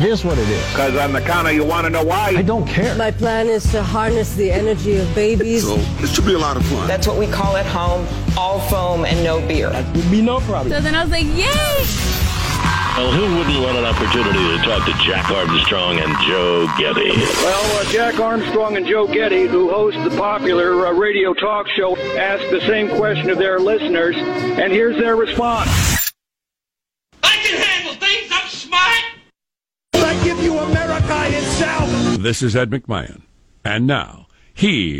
saying? It is what it is. Because on the counter, you want to know why? I don't care. My plan is to harness the energy of babies. So this should be a lot of fun. That's what we call at home all foam and no beer. That would be no problem. So then I was like, yay! Well, who wouldn't want an opportunity to talk to Jack Armstrong and Joe Getty? Well, uh, Jack Armstrong and Joe Getty, who host the popular uh, radio talk show, asked the same question of their listeners, and here's their response. America itself. This is Ed McMahon. And now, here's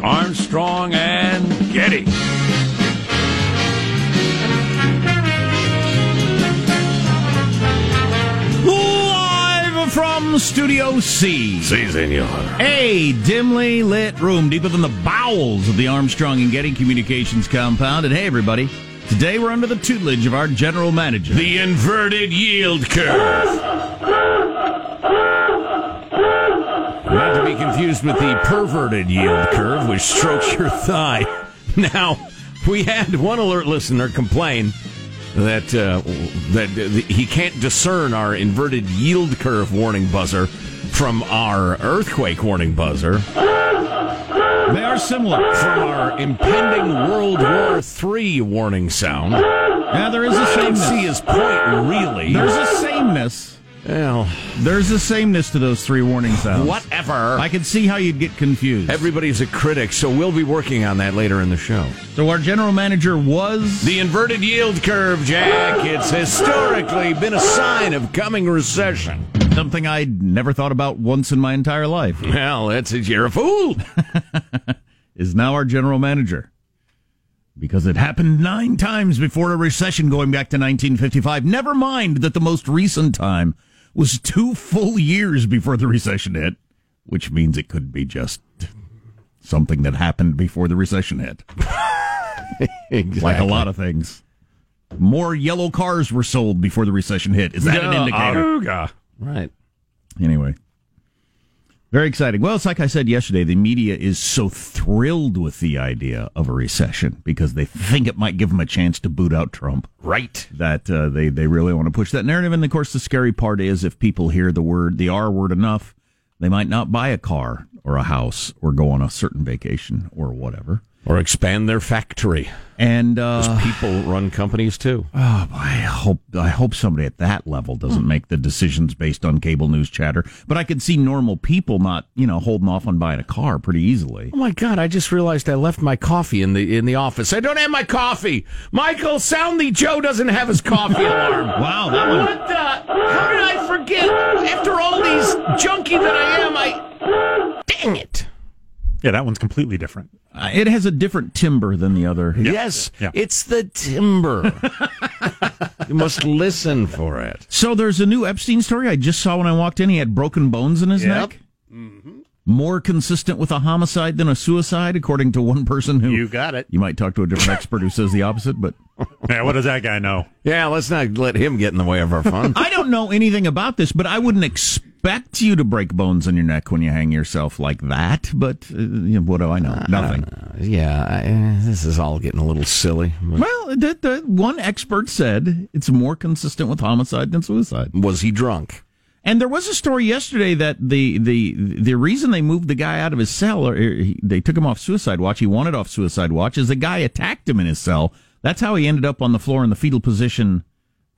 Armstrong and Getty. Live from Studio C. Si, senor. A dimly lit room deeper than the bowels of the Armstrong and Getty Communications compound. And hey, everybody, today we're under the tutelage of our general manager. The inverted yield curve. Not to be confused with the perverted yield curve, which strokes your thigh. Now, we had one alert listener complain that uh, that uh, he can't discern our inverted yield curve warning buzzer from our earthquake warning buzzer they are similar. from our impending World War III warning sound. Yeah, there is a sameness. see his point, really. There's a sameness. Well, There's a sameness to those three warning sounds. whatever. I can see how you'd get confused. Everybody's a critic, so we'll be working on that later in the show. so our general manager was The inverted yield curve, Jack. It's historically been a sign of coming recession. something I'd never thought about once in my entire life. Well, that's it. You're a fool. is now our general manager. Because it happened nine times before a recession going back to 1955. Never mind that the most recent time was two full years before the recession hit, which means it could be just something that happened before the recession hit. exactly. Like a lot of things. More yellow cars were sold before the recession hit. Is that an indicator? Right. Anyway, very exciting. Well, it's like I said yesterday, the media is so thrilled with the idea of a recession because they think it might give them a chance to boot out Trump. Right. That uh, they they really want to push that narrative. And of course, the scary part is if people hear the word, the R word enough, they might not buy a car or a house or go on a certain vacation or whatever. Or expand their factory. And uh, people run companies too. Oh, I hope I hope somebody at that level doesn't make the decisions based on cable news chatter. But I could see normal people not, you know, holding off on buying a car pretty easily. Oh my God! I just realized I left my coffee in the in the office. I don't have my coffee. Michael, sound the Joe doesn't have his coffee alarm. Wow, that one. What the? How did I forget? After all these junkie that I am, I. Dang it! Yeah, that one's completely different. Uh, It has a different timber than the other. Yes, Yeah. it's the timber. you must listen for it. So there's a new Epstein story I just saw when I walked in. He had broken bones in his neck. More consistent with a homicide than a suicide, according to one person who You got it. You might talk to a different expert who says the opposite, but Yeah, what does that guy know? Yeah, let's not let him get in the way of our fun. I don't know anything about this, but I wouldn't expect you to break bones in your neck when you hang yourself like that. But uh, you know, what do I know? Nothing. yeah, I, this is all getting a little silly. Well, the, the one expert said it's more consistent with homicide than suicide. Was he drunk? And there was a story yesterday that the the the reason they moved the guy out of his cell, or he, they took him off suicide watch, he wanted off suicide watch, is the guy attacked him in his cell. That's how he ended up on the floor in the fetal position.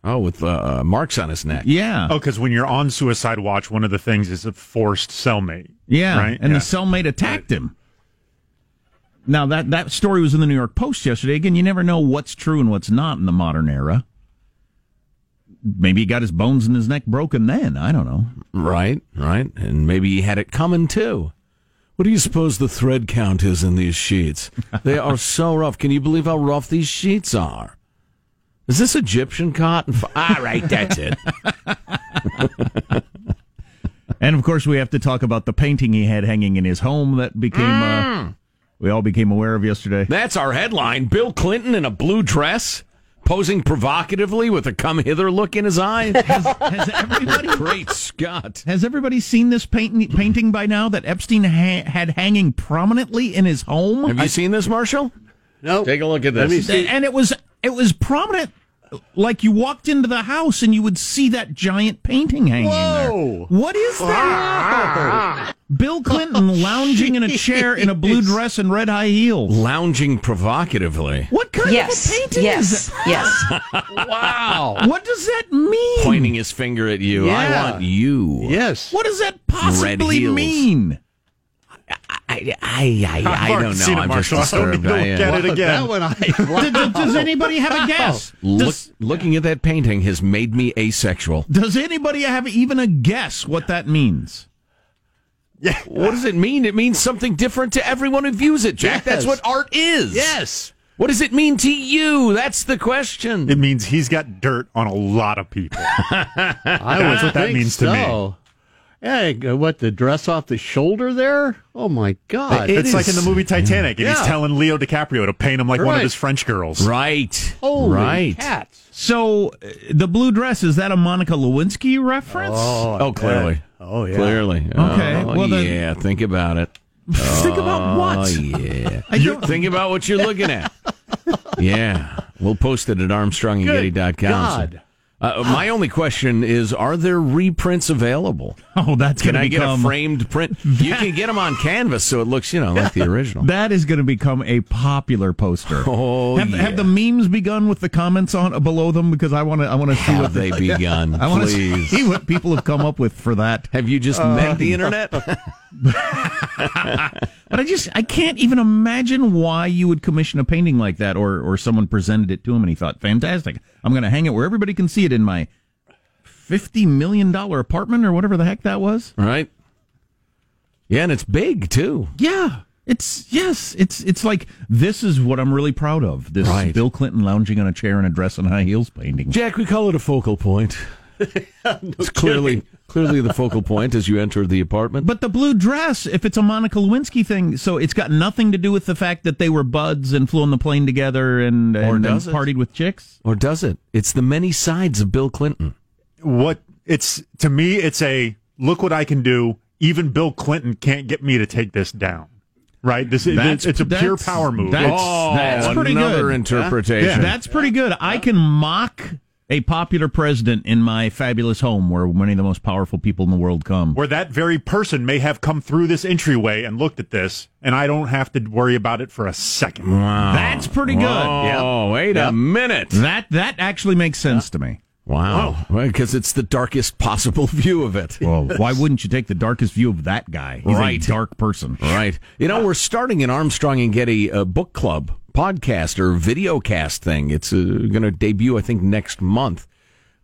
Oh, with uh, marks on his neck. Yeah, Oh, because when you're on suicide watch, one of the things is a forced cellmate. yeah, Right? and Yeah. the cellmate attacked him. Now that that story was in the New York Post yesterday. Again, you never know what's true and what's not in the modern era. Maybe he got his bones in his neck broken then. I don't know. Right, right. And maybe he had it coming too. What do you suppose the thread count is in these sheets? They are so rough. Can you believe how rough these sheets are? Is this Egyptian cotton? All right, that's it. And of course, we have to talk about the painting he had hanging in his home that became uh, we all became aware of yesterday. That's our headline. Bill Clinton in a blue dress, posing provocatively with a come hither look in his eye. Has, has everybody Great Scott. has everybody seen this paint, painting by now that Epstein ha- had hanging prominently in his home? Have you seen this, Marshall? No. Take a look at this. Let me see. and it was it was prominent like you walked into the house and you would see that giant painting hanging Whoa. there. What is that? Bill Clinton lounging in a chair in a blue dress and red high heels. Lounging provocatively, What kind Yes. of a painting Yes. is that? Yes. Wow. What does that mean? pointing his finger at you. I want you. Yes. What does that possibly heels. mean? I, I, I, I've I already don't know. I'm just Marshall. I don't disturbed. need to I, look uh, at it That one I. Does, does anybody have a guess? Look, Does, looking at that painting has made me asexual. does anybody have even a guess what that means? Yeah. What does it mean? It means something different to everyone who views it, Jack. That's what art is. Yes. What does it mean to you? That's the question. It means he's got dirt on a lot of people. I That's what that think means to me. So. Hey, uh, what the dress off the shoulder there? Oh my God! It it's like in the movie Titanic, and he's telling Leo DiCaprio to paint him like one of his French girls. Right. Holy right. cats! So uh, the blue dress is that a Monica Lewinsky reference? Oh, oh clearly. Oh yeah. Clearly. Okay, Oh, well then- yeah. Think about it. Think about Oh, what? yeah. I don't- think about what you're looking at. yeah. We'll post it at armstrongandgetty.com. God. Uh, my only question is Are there reprints available? Oh, that's Can I to get a framed print? You can get them on canvas so it looks, you know, like the original. that is going to become a popular poster. Oh, have, yeah. have the memes begun with the comments on below them because I want to I want to see Have what they begun? I want to see what people have come up with for that. Have you just met the internet? But I just I can't even imagine why you would commission a painting like that, or or someone presented it to him and he thought, fantastic, I'm going to hang it where everybody can see it in my fifty million dollar apartment or whatever the heck that was. right? Yeah, and it's big too. Yeah. It's yes, it's it's like this is what I'm really proud of. This Right. Bill Clinton lounging on a chair in a dress and high heels painting. Jack, we call it a focal point. it's clearly clearly the focal point as you enter the apartment. But the blue dress, if it's a Monica Lewinsky thing, so it's got nothing to do with the fact that they were buds and flew on the plane together and, Or and, and partied with chicks. or does it? It's the many sides of Bill Clinton. What it's to me, it's a look what I can do. Even Bill Clinton can't get me to take this down. Right? This That's- it's a pure power move. that's- oh, that's pretty another good. interpretation. That's pretty good. I can mock a popular president in my fabulous home where many of the most powerful people in the world come. where that very person may have come through this entryway and looked at this, and I don't have to worry about it for a second. Wow. That's pretty good. Oh, wait a minute. That that actually makes sense to me. Wow. Because it's the darkest possible view of it. Well, why wouldn't you take the darkest view of that guy? He's Right. a dark person. Right. You know, we're starting an Armstrong and Getty uh, book club podcast or video cast thing. It's uh, going to debut, I think, next month.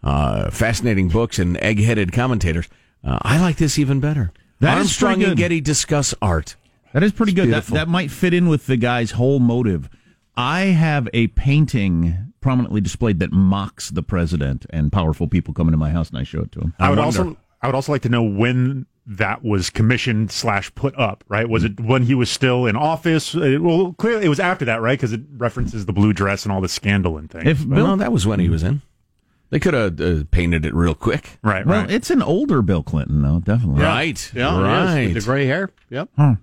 Uh, fascinating books and egg headed commentators. Uh, I like this even better. That Armstrong and. Getty discuss art. That is pretty It's good. That, that might fit in with the guy's whole motive. I have a painting prominently displayed that mocks the president and powerful people come into my house and I show it to him. I would wonder. also I would also like to know when that was commissioned slash put up. Right? Was it when he was still in office? Uh, Well, clearly it was after that, right? Because it references the blue dress and all the scandal and things. If Bill, Well, that was when he was in. They could have uh, painted it real quick. right, well, right. it's an older Bill Clinton though, definitely. Right. Yeah, right. with the gray hair. Yep. huh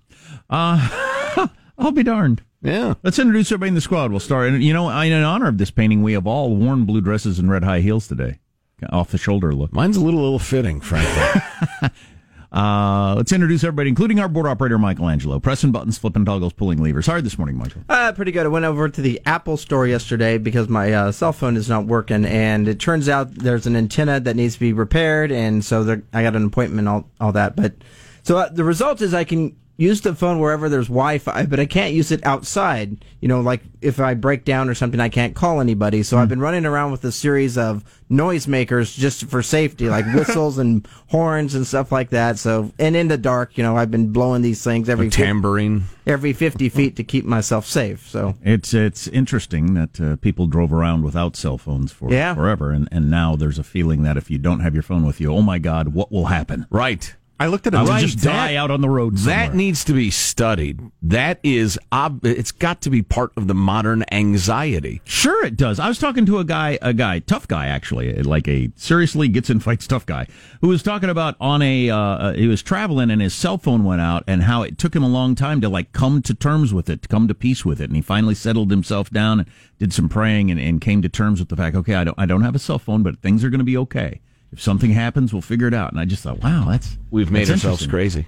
I'll be darned. Yeah. Let's introduce everybody in the squad. We'll start. And you know, in honor of this painting, we have all worn blue dresses and red high heels today. Off the shoulder look. Mine's a little ill fitting, frankly. Uh, let's introduce everybody, including our board operator, Michelangelo. Pressing buttons, flipping toggles, pulling levers. Hard this morning, Michael. Uh, pretty good. I went over to the Apple store yesterday because my uh, cell phone is not working, and it turns out there's an antenna that needs to be repaired, and so there, I got an appointment, all all that. But so uh, the result is I can use the phone wherever there's Wi-Fi, but I can't use it outside. You know, like if I break down or something, I can't call anybody. So I've been running around with a series of noisemakers just for safety, like whistles and horns and stuff like that. So and in the dark, you know, I've been blowing these things every fif- Tambourine. every 50 feet to keep myself safe. So It's it's interesting that uh, people drove around without cell phones for Yeah. forever, and, and now there's a feeling that if you don't have your phone with you, oh my God, what will happen? Right. I looked at I it. would Right, just that- die out on the road. That needs to be studied. That is, ob- it's got to be part of the modern anxiety. Sure, it does. I was talking to a guy, a guy, tough guy actually, like a seriously gets in fights tough guy, who was talking about on a uh, uh, he was traveling and his cell phone went out, and how it took him a long time to like come to terms with it, to come to peace with it, and he finally settled himself down and did some praying and, and came to terms with the fact, okay, I don't, I don't have a cell phone, but things are going to be okay. If something happens, we'll figure it out. And I just thought, wow, that's We've made that's ourselves crazy.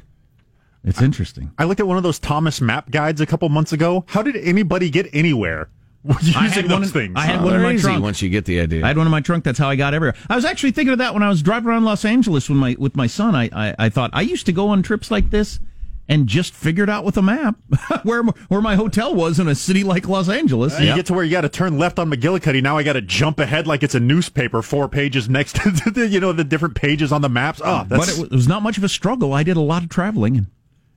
It's interesting. I looked at one of those Thomas map guides a couple months ago. How did anybody get anywhere using I had those one, things? I had Oh, one in my trunk. once you get the idea. I had one in my trunk. That's how I got everywhere. I was actually thinking of that when I was driving around Los Angeles with my with my son. I, I, I thought I used to go on trips like this and just figured out with a map where where my hotel was in a city like Los Angeles. You get to where you got to turn left on McGillicuddy. Now I got to jump ahead like it's a newspaper, four pages next to the, you know the different pages on the maps. Oh, but it was not much of a struggle. I did a lot of traveling, and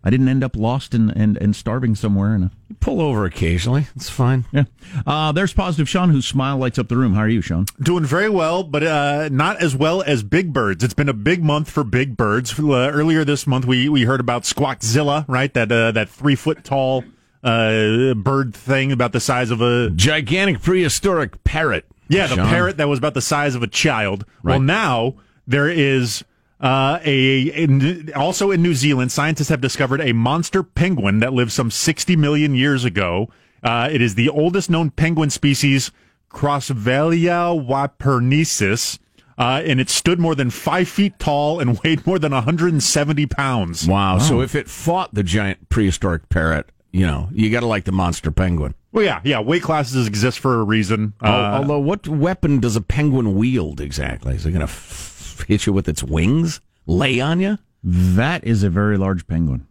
I didn't end up lost and, and, and starving somewhere. In a, Pull over occasionally. It's fine. yeah. Uh, there's positive Sean, whose smile lights up the room. How are you, Sean? doing very well, but uh, not as well as Big Birds. It's been a big month for Big Birds. Uh, earlier this month, we we heard about Squawkzilla, right? That uh, that three foot tall uh, bird thing about the size of a Gigantic prehistoric parrot. Yeah, the parrot that was about the size of a child. Well, now there is uh, a in, also in New Zealand. Scientists have discovered a monster penguin that lived some 60 million years ago. Uh, it is the oldest known penguin species, Crossvallia waiparensis. Uh, and it stood more than five feet tall and weighed more than 170 pounds. Wow. So if it fought the giant prehistoric parrot, you know, you got to like the monster penguin. Well, yeah, yeah. Weight classes exist for a reason. Uh, Al- Although, what weapon does a penguin wield exactly? Is it going to f- hit you with its wings? Lay on you? That is a very large penguin.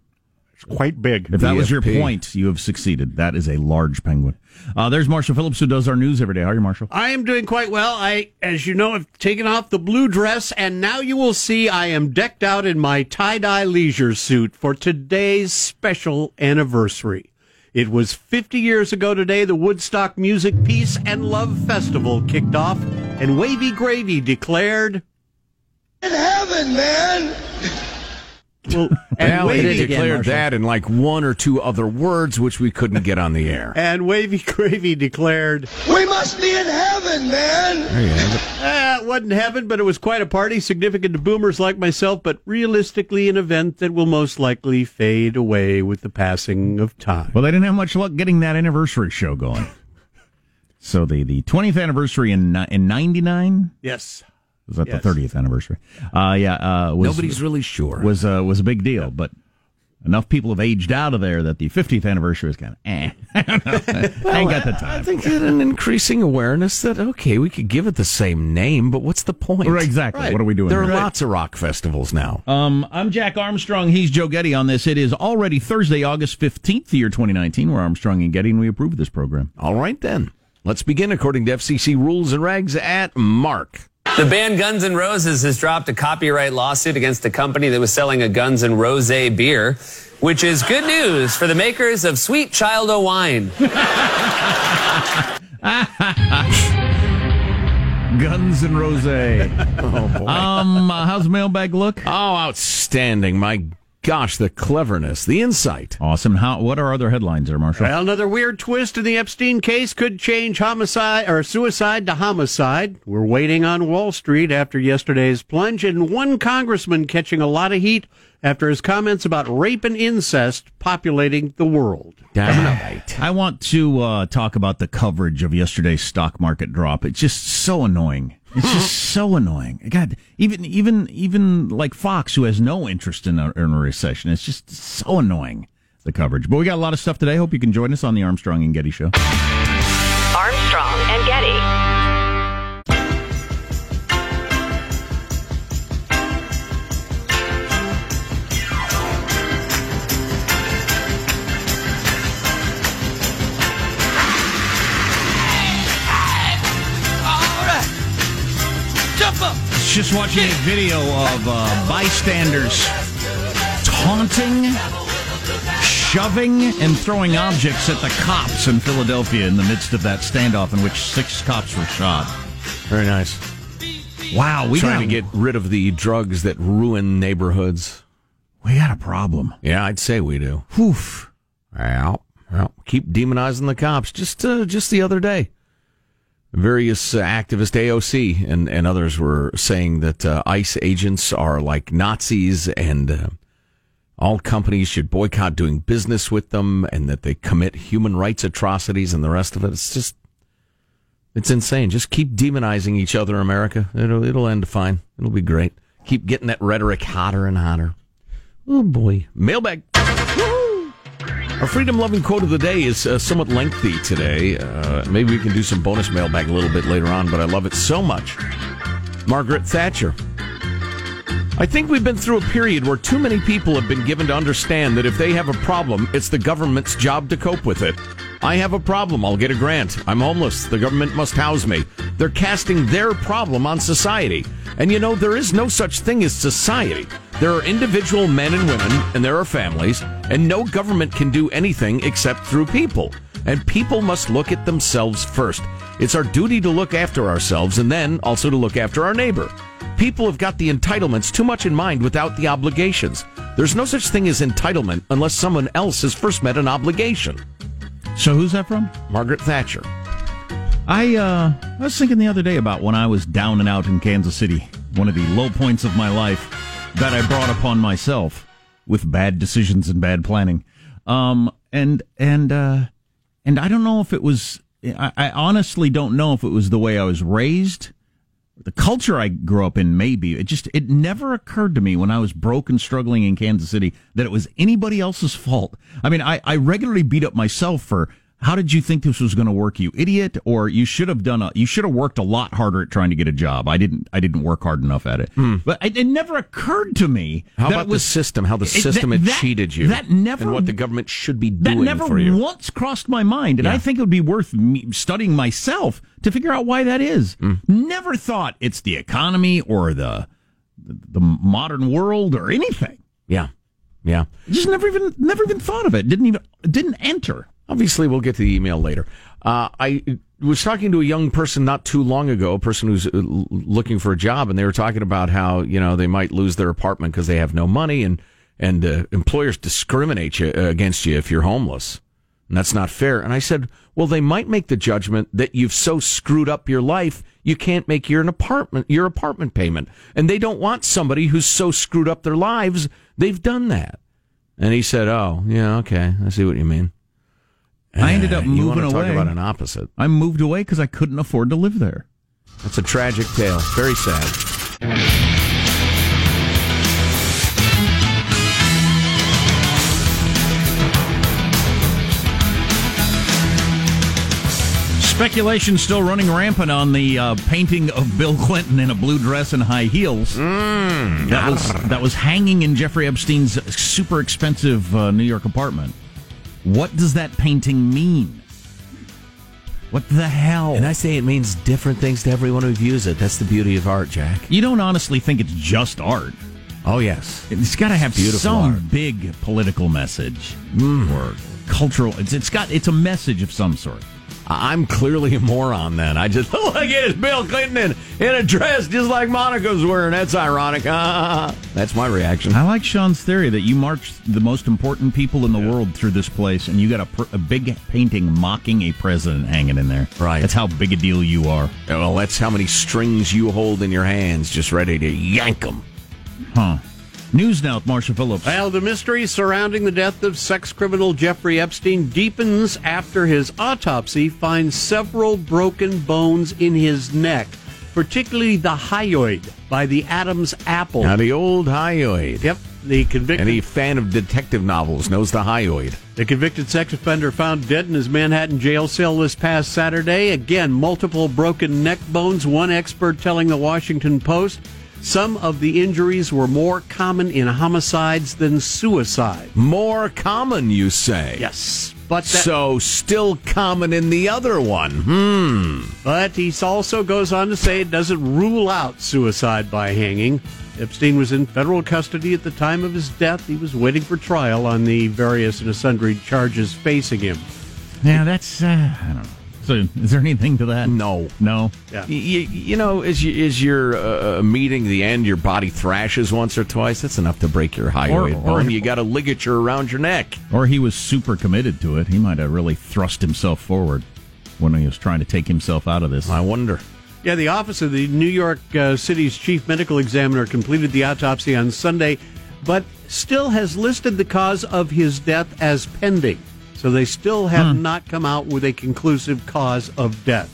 it's quite big. If that was your point, you have succeeded. That is a large penguin. Uh, there's Marshall Phillips, who does our news every day. How are you, Marshall? I am doing quite well. I, as you know, have taken off the blue dress, and now you will see I am decked out in my tie dye leisure suit for today's special anniversary. It was 50 years ago today the Woodstock Music, Peace, and Love Festival kicked off, and Wavy Gravy declared. In heaven, man! Well, and Well, he Wavy, declared that in like one or two other words, which we couldn't get on the air. and Wavy Gravy declared, We must be in heaven, man! There you have it. Eh, it wasn't heaven, but it was quite a party, significant to boomers like myself, but realistically an event that will most likely fade away with the passing of time. Well, they didn't have much luck getting that anniversary show going. so the, the 20th anniversary in in 99 Yes. Was that Yes. the 30th anniversary? Uh, yeah, uh, was, Nobody's really sure. was uh, was a big deal, but enough people have aged out of there that the 50th anniversary is kind of eh. I. I ain't got the time. I think it had an increasing awareness that okay, we could give it the same name, but what's the point? Right, exactly. What are we doing There are here? lots of rock festivals now. Um, I'm Jack Armstrong. He's Joe Getty on this. It is already Thursday, August 15th, the year 2019. We're Armstrong and Getty, and we approve this program. All right then, let's begin according to FCC rules and regs at Mark. The band Guns N' Roses has dropped a copyright lawsuit against a company that was selling a Guns N' Rose beer, which is good news for the makers of Sweet Child O' Wine. Guns and Rose. Oh boy. Um, uh, how's the mailbag look? oh, outstanding! My gosh, the cleverness, the insight. Awesome. How? What are other headlines there, Marshall? Well, another weird twist in the Epstein case could change homicide or suicide to homicide. We're waiting on Wall Street after yesterday's plunge, and one congressman catching a lot of heat after his comments about rape and incest populating the world. Dynamite. I want to uh, talk about the coverage of yesterday's stock market drop. It's just so annoying. It's just so annoying. God, even even even like Fox, who has no interest in a, in a recession, it's just so annoying the coverage. But we got a lot of stuff today. Hope you can join us on the Armstrong and Getty show. Just watching a video of uh, bystanders taunting, shoving, and throwing objects at the cops in Philadelphia in the midst of that standoff in which six cops were shot. Very nice. Wow, we Trying got to get rid of the drugs that ruin neighborhoods. We got a problem. Yeah, I'd say we do. Whew. Well, well keep demonizing the cops. Just uh, just the other day, various uh, activist AOC and, and others were saying that uh, ICE agents are like Nazis and uh, all companies should boycott doing business with them and that they commit human rights atrocities and the rest of it. It's just, it's insane. Just keep demonizing each other, America. It'll, it'll end fine. It'll be great. Keep getting that rhetoric hotter and hotter. Oh boy. Mailbag. Our freedom loving quote of the day is uh, somewhat lengthy today. Uh, maybe we can do some bonus mailbag a little bit later on, but I love it so much. Margaret Thatcher. I think we've been through a period where too many people have been given to understand that if they have a problem, it's the government's job to cope with it. I have a problem, I'll get a grant. I'm homeless, the government must house me. They're casting their problem on society. And you know, there is no such thing as society. There are individual men and women, and there are families, and no government can do anything except through people. And people must look at themselves first. It's our duty to look after ourselves and then also to look after our neighbor. People have got the entitlements too much in mind without the obligations. There's no such thing as entitlement unless someone else has first met an obligation. So who's that from? Margaret Thatcher. I uh, I was thinking the other day about when I was down and out in Kansas City, one of the low points of my life that I brought upon myself with bad decisions and bad planning. Um, and and uh, and I don't know if it was. I, I honestly don't know if it was the way I was raised, the culture I grew up in. Maybe it just it never occurred to me when I was broke and struggling in Kansas City that it was anybody else's fault. I mean, I, I regularly beat up myself for how did you think this was going to work, you idiot? Or you should have done a, you should have worked a lot harder at trying to get a job. I didn't, I didn't work hard enough at it. But it, it never occurred to me. How that about was, the system? How the it- system that- had that- cheated you? That never, and what the government should be that doing never for you. once crossed my mind, and Yeah. I think it would be worth studying myself to figure out why that is. Mm. Never thought it's the economy or the the modern world or anything. Yeah, yeah. Just never even never even thought of it. Didn't even didn't enter. Obviously, we'll get to the email later. Uh, I was talking to a young person not too long ago, a person who's uh, looking for a job, and they were talking about how you know they might lose their apartment because they have no money, and and uh, employers discriminate you, uh, against you if you're homeless, and that's not fair. And I said, well, they might make the judgment that you've so screwed up your life you can't make your an apartment your apartment payment, and they don't want somebody who's so screwed up their lives they've done that. And he said, oh yeah, okay, I see what you mean. I ended up Uh, you want moving to talk away. about an opposite. I moved away because I couldn't afford to live there. That's a tragic tale. Very sad. Speculation still running rampant on the uh, painting of Bill Clinton in a blue dress and high heels. that was that was hanging in Jeffrey Epstein's super expensive uh, New York apartment. What does that painting mean? What the hell? And I say it means different things to everyone who views it. That's the beauty of art, Jack. you don't honestly think it's just art. Oh, yes. It's got to have some art. big political message mm. or cultural. It's, it's got it's a message of some sort. I'm clearly a moron then. I just look at it, Bill Clinton in, in a dress just like Monica's wearing. That's ironic. Ah, that's my reaction. I like Sean's theory that you march the most important people in the world through this place, and you got a, pr- a big painting mocking a president hanging in there. Right. That's how big a deal you are. Well, that's how many strings you hold in your hands, just ready to yank them. Huh. News now with Marshall Phillips. Well, the mystery surrounding the death of sex criminal Jeffrey Epstein deepens after his autopsy finds several broken bones in his neck, particularly the hyoid by the Adam's apple. Now, the old hyoid. Yep, the convicted Any fan of detective novels knows the hyoid. The convicted sex offender found dead in his Manhattan jail cell this past Saturday. Again, multiple broken neck bones. One expert telling the Washington Post some of the injuries were more common in homicides than suicide. More common, you say? Yes, but that, So, still common in the other one. Hmm. but he also goes on to say it doesn't rule out suicide by hanging. Epstein was in federal custody at the time of his death. He was waiting for trial on the various and sundry charges facing him. Yeah, that's uh, I don't know. So, is there anything to that? No. No. Yeah. You, you know, as you as you're uh, meeting the end, your body thrashes once or twice. That's enough to break your hyoid Or- or- bone. You got a ligature around your neck. Or he was super committed to it. He might have really thrust himself forward when he was trying to take himself out of this. I wonder. Yeah, the office of the New York uh, City's chief medical examiner completed the autopsy on Sunday, but still has listed the cause of his death as pending. So they still have hmm. not come out with a conclusive cause of death.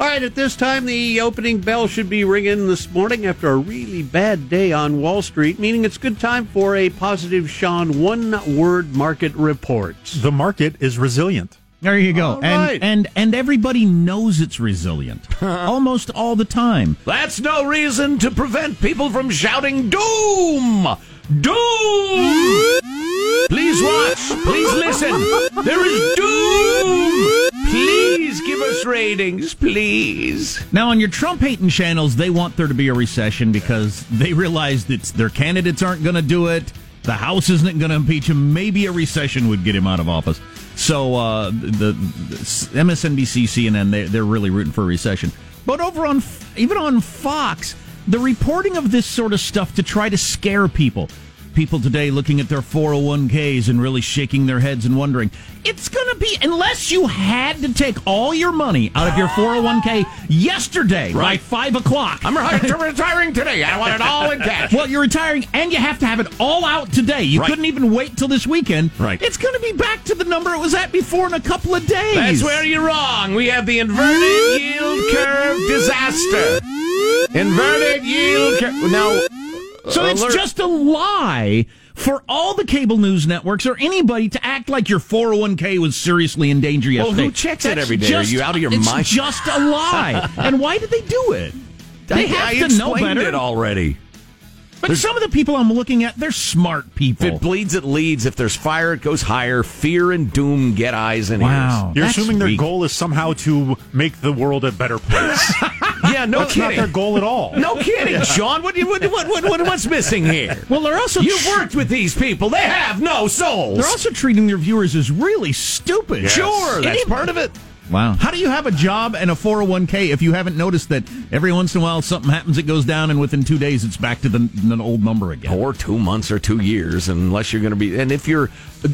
All right, at this time, the opening bell should be ringing this morning after a really bad day on Wall Street, meaning it's good time for a positive Sean one word market report. The market is resilient. There you go. All and right. and and everybody knows it's resilient. Almost all the time. That's no reason to prevent people from shouting doom! Doom! Please watch. Please listen. There is doom! Please give us ratings, please. Now, on your Trump hating channels, they want there to be a recession because they realize that their candidates aren't going to do it. The House isn't going to impeach him. Maybe a recession would get him out of office. So uh, the, the MSNBC, CNN, they, they're really rooting for a recession. But over on even on Fox, the reporting of this sort of stuff to try to scare people. People today looking at their 401ks and really shaking their heads and wondering, it's going to be, unless you had to take all your money out of your 401k yesterday by Right. 5 o'clock. I'm retiring today. I want it all in cash. Well, you're retiring and you have to have it all out today. You Right. couldn't even wait till this weekend. Right. It's going to be back to the number it was at before in a couple of days. That's where you're wrong. We have the inverted yield curve disaster. Inverted yield curve. Now, So it's just a lie for all the cable news networks or anybody to act like your 401k was seriously in danger Well, yesterday. who checks it That's every day? Are you out of your it's mind? just a lie. and why did they do it? They I- have I to know explained better. it already. But some of the people I'm looking at, they're smart people. If it bleeds, it leads. If there's fire, it goes higher. Fear and doom get eyes and Wow. ears. You're That's assuming their weak. goal is somehow to make the world a better place. Yeah, no That's not kidding. their goal at all. No kidding, Sean. What, what, what, what, what, what's missing here? Well, they're also You've worked with these people. They have no souls. They're also treating their viewers as really stupid. Sure, that's Any- part of it. Wow. How do you have a job and a 401k if you haven't noticed that every once in a while something happens, it goes down, and within two days it's back to the, the old number again? Or two months or two years, unless you're going to be. And if you're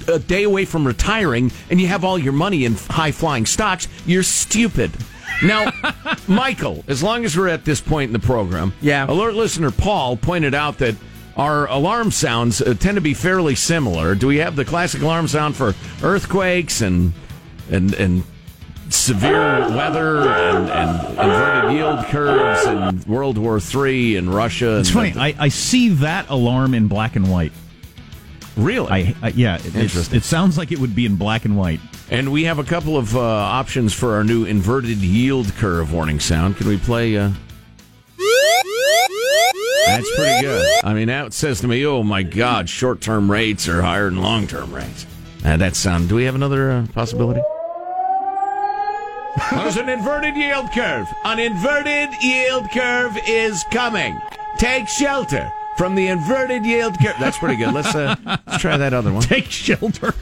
a, a day away from retiring and you have all your money in high flying stocks, you're stupid. Now, Michael, as long as we're at this point in the program, Yeah. alert listener Paul pointed out that our alarm sounds uh, tend to be fairly similar. Do we have the classic alarm sound for earthquakes and and and severe weather and, and inverted yield curves and World War III and Russia? It's and funny. I, I see that alarm in black and white. Really. I, I yeah. It, Interesting. it sounds like it would be in black and white. And we have a couple of uh, options for our new inverted yield curve warning sound. Can we play? Uh... That's pretty good. I mean, that says to me, "Oh my God, short-term rates are higher than long-term rates." Uh, that sound. Do we have another uh, possibility? There's an inverted yield curve. An inverted yield curve is coming. Take shelter from the inverted yield curve. That's pretty good. Let's, uh, let's try that other one. Take shelter.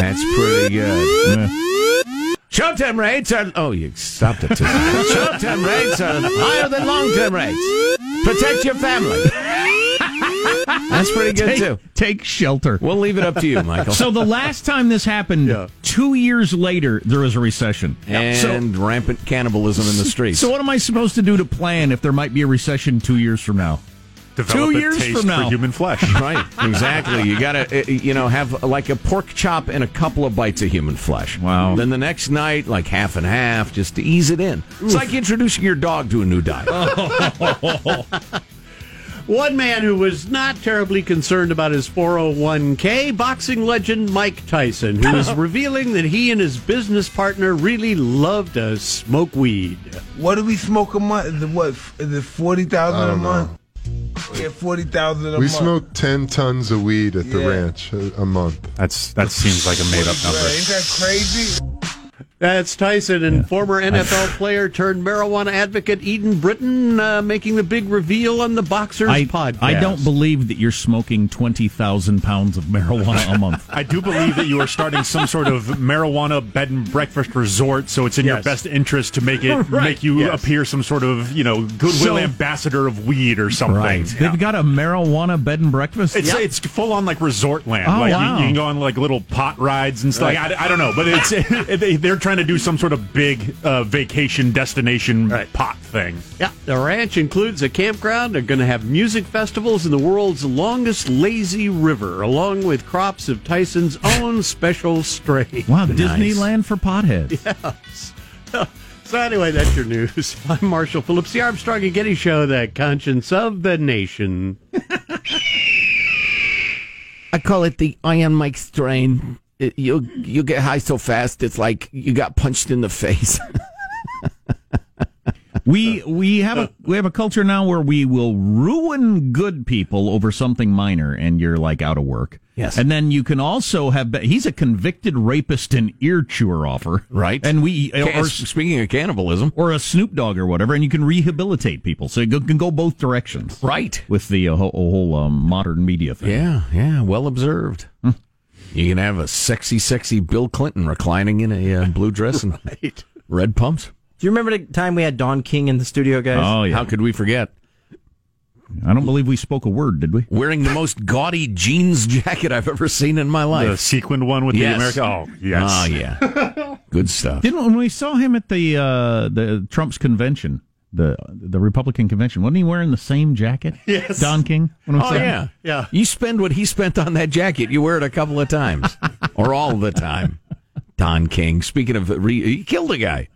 That's pretty good. Short-term rates are. Oh, you stopped it. Short-term rates are higher than long-term rates. Protect your family. That's pretty good take, too. Take shelter. We'll leave it up to you, Michael. So the last time this happened, Yeah. two years later, there was a recession. and rampant cannibalism in the streets. So what am I supposed to do to plan if there might be a recession two years from now? Develop Two a years taste from now. for human flesh. right, exactly. You gotta, uh, you know, have like a pork chop and a couple of bites of human flesh. Wow. Then the next night, like half and half, just to ease it in. It's like introducing your dog to a new diet. One man who was not terribly concerned about his 401k, boxing legend Mike Tyson, who is revealing that he and his business partner really love to smoke weed. What do we smoke a month? Is it what? Is it forty thousand I a don't month? Oh, yeah, forty thousand a we month. smoke 10 tons of weed at the ranch a, a month. That's that seems like a made up Right, number. Ain't that crazy? That's Tyson and former NFL player turned marijuana advocate Eben Britton uh, making the big reveal on the Boxers I, podcast. I don't believe that you're smoking 20,000 pounds of marijuana a month. I do believe that you are starting some sort of marijuana bed and breakfast resort, so it's in your best interest to make it Right. make you Yes. appear some sort of you know goodwill So- ambassador of weed or something. They've got a marijuana bed and breakfast? It's it's full on like resort land. Oh, like you- wow. you, can go on like little pot rides and stuff. Right. Like, I, I don't know, but it's they, they're trying to do some sort of big uh, vacation destination pot thing. Yeah, the ranch includes a campground. They're going to have music festivals in the world's longest lazy river, along with crops of Tyson's own special strain. Wow, Disneyland for potheads. Yes. So anyway, that's your news. I'm Marshall Phillips, the Armstrong and Getty Show, the conscience of the nation. I call it the Iron Mike strain. It, you you get high so fast, it's like you got punched in the face. we we have a we have a culture now where we will ruin good people over something minor, and you're like out of work. Yes. and then you can also have he's a convicted rapist and ear chewer offer, Right. And we Ca- or speaking of cannibalism, or a Snoop Dogg or whatever, and you can rehabilitate people, so you can go both directions, right? With the uh, whole, whole um, modern media thing. Yeah, yeah, well observed. You can have a sexy, sexy Bill Clinton reclining in a uh, blue dress and red pumps. Do you remember the time we had Don King in the studio, guys? Oh yeah, how could we forget? I don't believe we spoke a word, did we? Wearing the most gaudy jeans jacket I've ever seen in my life. The sequined one with Yes. the American. Oh yes. Oh yeah, good stuff. Didn't when we saw him at the uh, the Trump's convention, the the Republican convention, wasn't he wearing the same jacket? Yes. Don King. When we Oh saw yeah, Yeah. You spend what he spent on that jacket. You wear it a couple of times, or all the time. Don King. Speaking of, re- he killed a guy.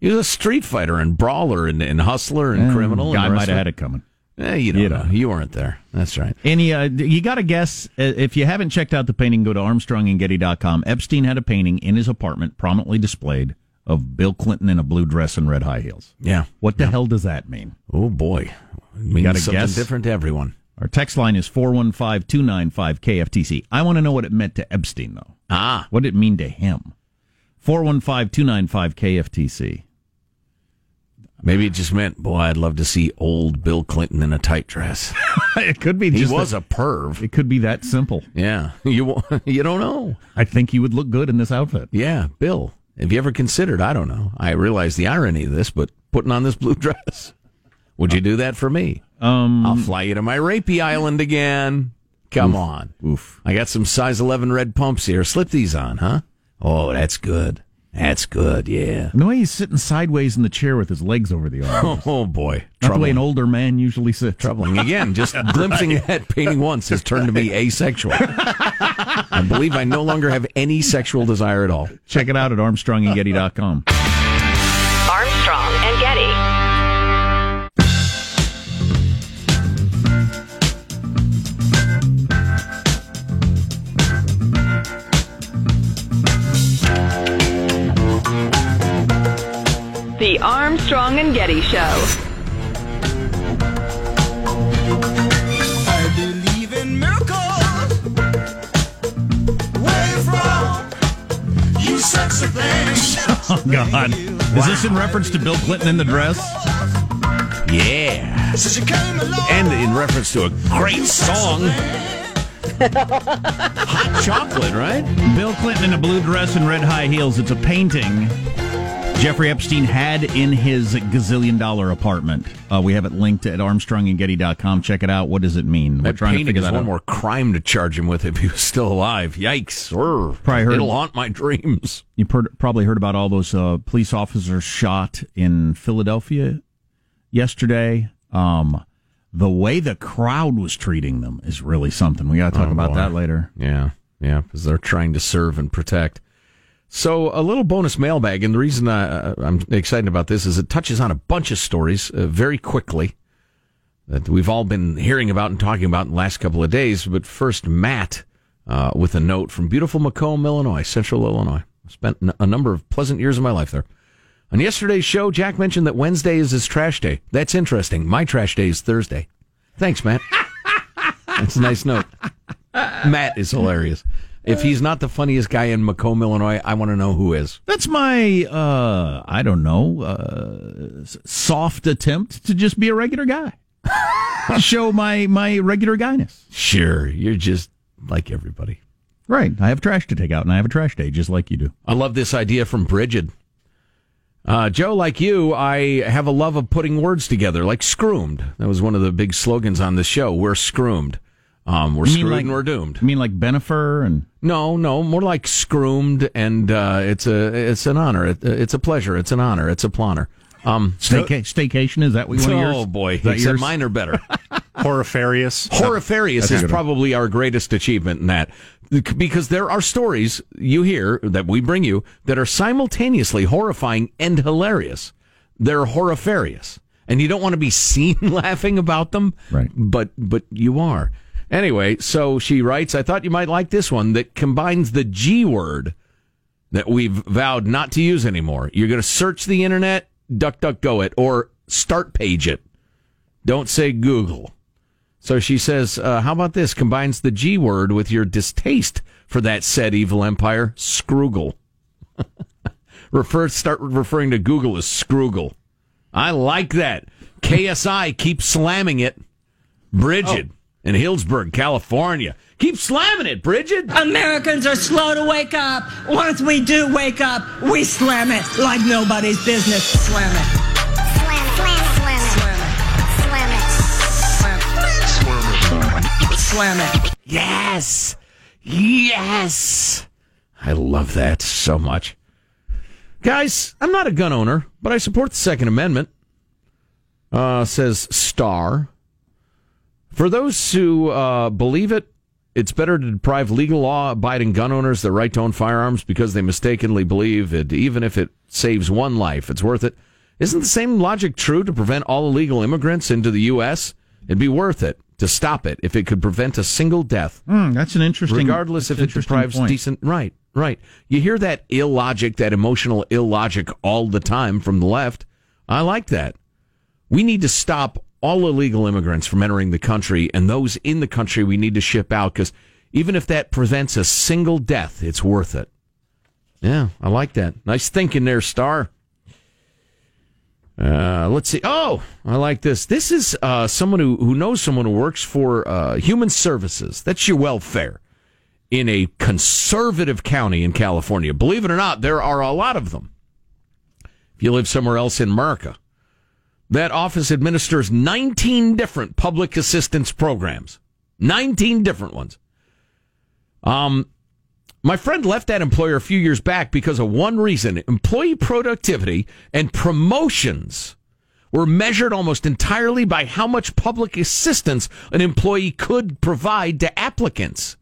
He was a street fighter and brawler and, and hustler and Eh, criminal. Guy and might have had it coming. Eh, you don't You know. know. You weren't there. That's right. Any, uh, you got to guess. uh, If you haven't checked out the painting, go to ArmstrongandGetty.com. Epstein had a painting in his apartment, prominently displayed, of Bill Clinton in a blue dress and red high heels. Yeah. What the hell does that mean? Oh boy, it means gotta something guess? different to everyone. Our text line is 415 295 KFTC. I want to know what it meant to Epstein, though. Ah, What did it mean to him? 415 295 KFTC. maybe it just meant, boy, I'd love to see old Bill Clinton in a tight dress. it could be He was a, a perv. It could be that simple. Yeah, you you don't know. I think he would look good in this outfit. Yeah, Bill. Have you ever considered? I don't know. I realize the irony of this, but putting on this blue dress. Would you do that for me? Um, I'll fly you to my rapey island again. Come Oof. on. Oof. I got some size 11 red pumps here. Slip these on, huh? Oh, that's good. That's good, yeah. And the way he's sitting sideways in the chair with his legs over the arms. Oh, boy. Not the way an older man usually sits. Troubling. Again, just glimpsing at that painting once has turned to me asexual. I believe I no longer have any sexual desire at all. Check it out at ArmstrongandGetty.com. The Armstrong and Getty Show. I believe in miracles. Where you from? You sexy thing. Oh, God. Is this in reference to Bill Clinton in the dress? Yeah. Since you came along. And in reference to a great song, Hot Chocolate, right? Bill Clinton in a blue dress and red high heels. It's a painting Jeffrey Epstein had in his gazillion dollar apartment. Uh, we have it linked at armstrongandgetty.com. Check it out. What does it mean? We're trying to figure that one out. more crime to charge him with if he was still alive. Yikes. Urgh. Probably heard- It'll haunt my dreams. You per- probably heard about all those uh, police officers shot in Philadelphia yesterday. Um, the way the crowd was treating them is really something. We got to talk Oh, about boy. that later. Yeah, yeah, because they're trying to serve and protect. So, a little bonus mailbag, and the reason I, I'm excited about this is it touches on a bunch of stories uh, very quickly that we've all been hearing about and talking about in the last couple of days. But first, Matt uh, with a note from beautiful Macomb, Illinois, Central Illinois. Spent a number of pleasant years of my life there. On yesterday's show, Jack mentioned that Wednesday is his trash day. That's interesting. My trash day is Thursday. Thanks, Matt. That's a nice note. Matt is hilarious. If he's not the funniest guy in Macomb, Illinois, I want to know who is. That's my, uh, I don't know, uh, soft attempt to just be a regular guy. show my, my regular guyness. Sure, you're just like everybody. Right. I have trash to take out, and I have a trash day, just like you do. I love this idea from Bridget. Uh, Joe, like you, I have a love of putting words together, like scroomed. That was one of the big slogans on the show. We're scroomed. Um, we're screwed like- and we're doomed. You mean like Bennifer and No, no, more like scroomed, and uh, it's a it's an honor. It, it's a pleasure. It's an honor. It's a planner. Um, Stayca- staycation? Is that what of yours? Oh boy, Is that yours? mine are better. Horrifarious. Horrifarious is good one. probably our greatest achievement in that. Because there are stories you hear that we bring you that are simultaneously horrifying and hilarious. They're horrifarious. And you don't want to be seen laughing about them. Right. But but you are. Anyway, so she writes, I thought you might like this one that combines the G word that we've vowed not to use anymore. You're going to search the internet, duck duck go it, or start page it. Don't say Google. So she says, uh, how about this? Combines the G word with your distaste for that said evil empire, Scroogle. Refer, start referring to Google as Scroogle. I like that. KSI keeps slamming it. Bridget in Healdsburg, California. Keep slamming it, Bridget. Americans are slow to wake up. Once we do wake up, we slam it like nobody's business. Slam it. Slam it, slam it, slam it. Slam it. Slam it. Slam it. Yes. Yes. I love that so much. Guys, I'm not a gun owner, but I support the Second Amendment. Uh, says Star. For those who uh, believe it, it's better to deprive legal law abiding gun owners their right to own firearms because they mistakenly believe it, even if it saves one life, it's worth it. Isn't the same logic true to prevent all illegal immigrants into the U.S.? It'd be worth it to stop it if it could prevent a single death Hmm, that's an interesting. regardless if it deprives point. decent right right you hear that illogic that emotional illogic all the time from the left i like that we need to stop all illegal immigrants from entering the country and those in the country we need to ship out because even if that prevents a single death it's worth it yeah i like that nice thinking there star uh, let's see. Oh, I like this. This is uh, someone who, who knows someone who works for uh, Human Services. That's your welfare in a conservative county in California. Believe it or not, there are a lot of them. If you live somewhere else in America, that office administers 19 different public assistance programs. 19 different ones. Um, my friend left that employer a few years back because of one reason employee productivity and promotions were measured almost entirely by how much public assistance an employee could provide to applicants.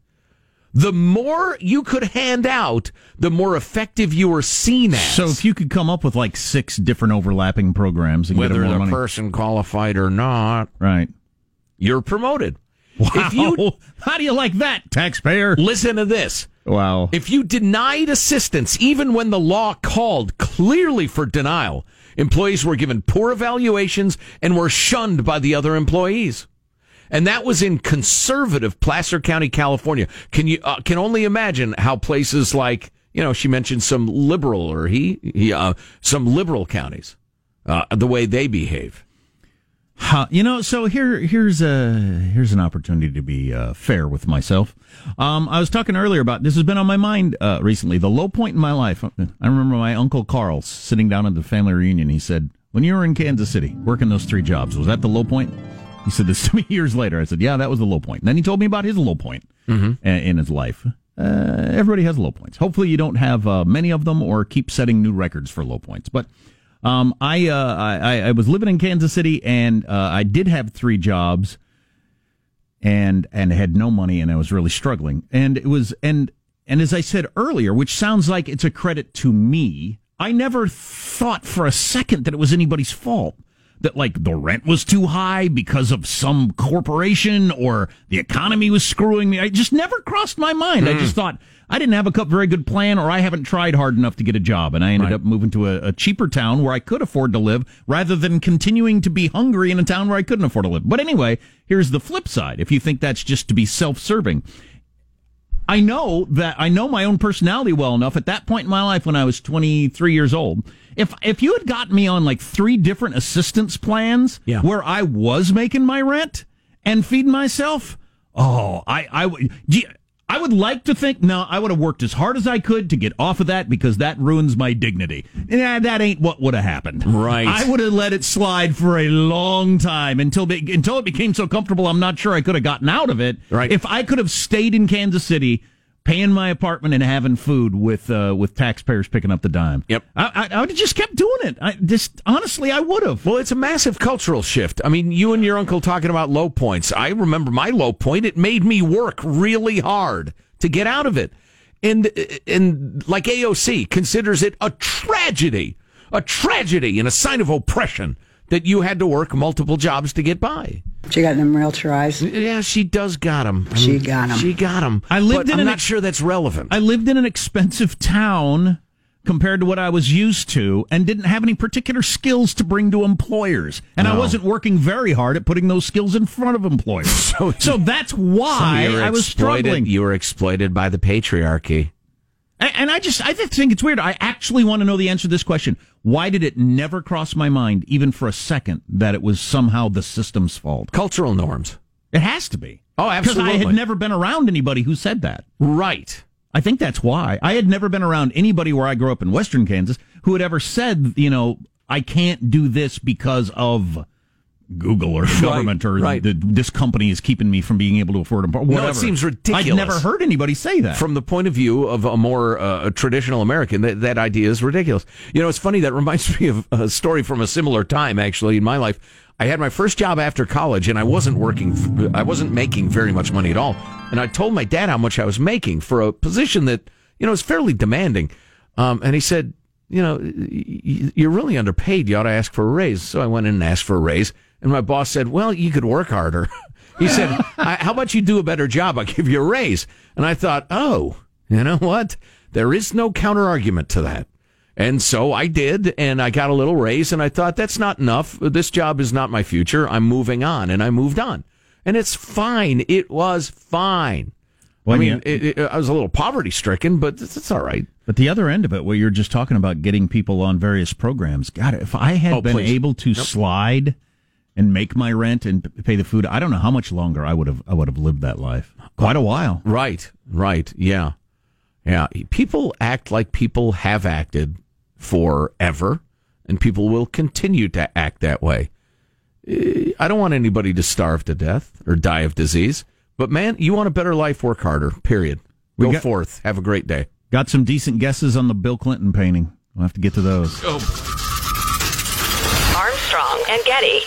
The more you could hand out, the more effective you were seen as. So if you could come up with like six different overlapping programs and get whether the money, person qualified or not, right? You're promoted. Wow. You How do you like that, taxpayer? listen to this. Wow. If you denied assistance, even when the law called clearly for denial, employees were given poor evaluations and were shunned by the other employees. And that was in conservative Placer County, California. Can you uh, can only imagine how places like you know she mentioned some liberal or he he uh, some liberal counties uh, the way they behave. You know, so here, here's a here's an opportunity to be uh, fair with myself. Um, I was talking earlier about this has been on my mind uh, recently. The low point in my life. I remember my uncle Carl sitting down at the family reunion. He said, "When you were in Kansas City working those three jobs, was that the low point?" He said this to me years later. I said, "Yeah, that was the low point." And then he told me about his low point Mm-hmm. in his life. Uh, everybody has low points. Hopefully, you don't have uh, many of them or keep setting new records for low points. But um, I, uh, I I was living in Kansas City, and uh, I did have three jobs, and and had no money, and I was really struggling. And it was and and as I said earlier, which sounds like it's a credit to me, I never thought for a second that it was anybody's fault. That like the rent was too high because of some corporation or the economy was screwing me. I just never crossed my mind. I hmm. just thought I didn't have a very good plan or I haven't tried hard enough to get a job. And I ended Right. up moving to a, a cheaper town where I could afford to live rather than continuing to be hungry in a town where I couldn't afford to live. But anyway, here's the flip side. If you think that's just to be self serving, I know that I know my own personality well enough at that point in my life when I was 23 years old. If if you had gotten me on like three different assistance plans Yeah. where I was making my rent and feeding myself, oh, I I would gee, I would like to think no, I would have worked as hard as I could to get off of that because that ruins my dignity. Yeah, that ain't what would have happened. Right. I would have let it slide for a long time until be, until it became so comfortable. I'm not sure I could have gotten out of it. Right. If I could have stayed in Kansas City, paying my apartment and having food with uh, with taxpayers picking up the dime. Yep. I, I, I would just kept doing it. I just honestly, I would have. Well, it's a massive cultural shift. I mean, you and your uncle talking about low points. I remember my low point. It made me work really hard to get out of it. And and like AOC considers it a tragedy, a tragedy and a sign of oppression that you had to work multiple jobs to get by. She got them realtor eyes. Yeah, she does got them. She got them. She got them. I lived in I'm an not ex- sure that's relevant. I lived in an expensive town compared to what I was used to and didn't have any particular skills to bring to employers. And I wasn't working very hard at putting those skills in front of employers. So, so that's why you were I was struggling. You were exploited by the patriarchy. And, I just, I just think it's weird. I actually want to know the answer to this question. Why did it never cross my mind, even for a second, that it was somehow the system's fault? Cultural norms. It has to be. Oh, absolutely. Because I had never been around anybody who said that. Right. I think that's why. I had never been around anybody where I grew up in Western Kansas who had ever said, you know, I can't do this because of Google or government or right. the, this company is keeping me from being able to afford them. Whatever. No, it seems ridiculous. I've never heard anybody say that. From the point of view of a more uh, traditional American, that, that idea is ridiculous. You know, it's funny. That reminds me of a story from a similar time, actually, in my life. I had my first job after college, and I wasn't working. I wasn't making very much money at all. And I told my dad how much I was making for a position that you know is fairly demanding. Um, and he said, "You know, you're really underpaid. You ought to ask for a raise." So I went in and asked for a raise, and my boss said, "Well, you could work harder." He said, I, "How about you do a better job? I'll give you a raise." And I thought, "Oh, you know what? There is no counter argument to that." And so I did, and I got a little raise, and I thought that's not enough. This job is not my future. I'm moving on, and I moved on, and it's fine. It was fine. Well, I mean, yeah. it, it, I was a little poverty stricken, but it's, it's all right. But the other end of it, where you're just talking about getting people on various programs, God, if I had Oh, been please. able to slide and make my rent and pay the food, I don't know how much longer I would have I would have lived that life. Quite a while. Right, right, yeah, yeah. People act like people have acted forever, and people will continue to act that way. Eh, I don't want anybody to starve to death or die of disease, but man, you want a better life, work harder. Period. We Go got- forth. Have a great day. Got some decent guesses on the Bill Clinton painting. We'll have to get to those. Oh. Armstrong and Getty.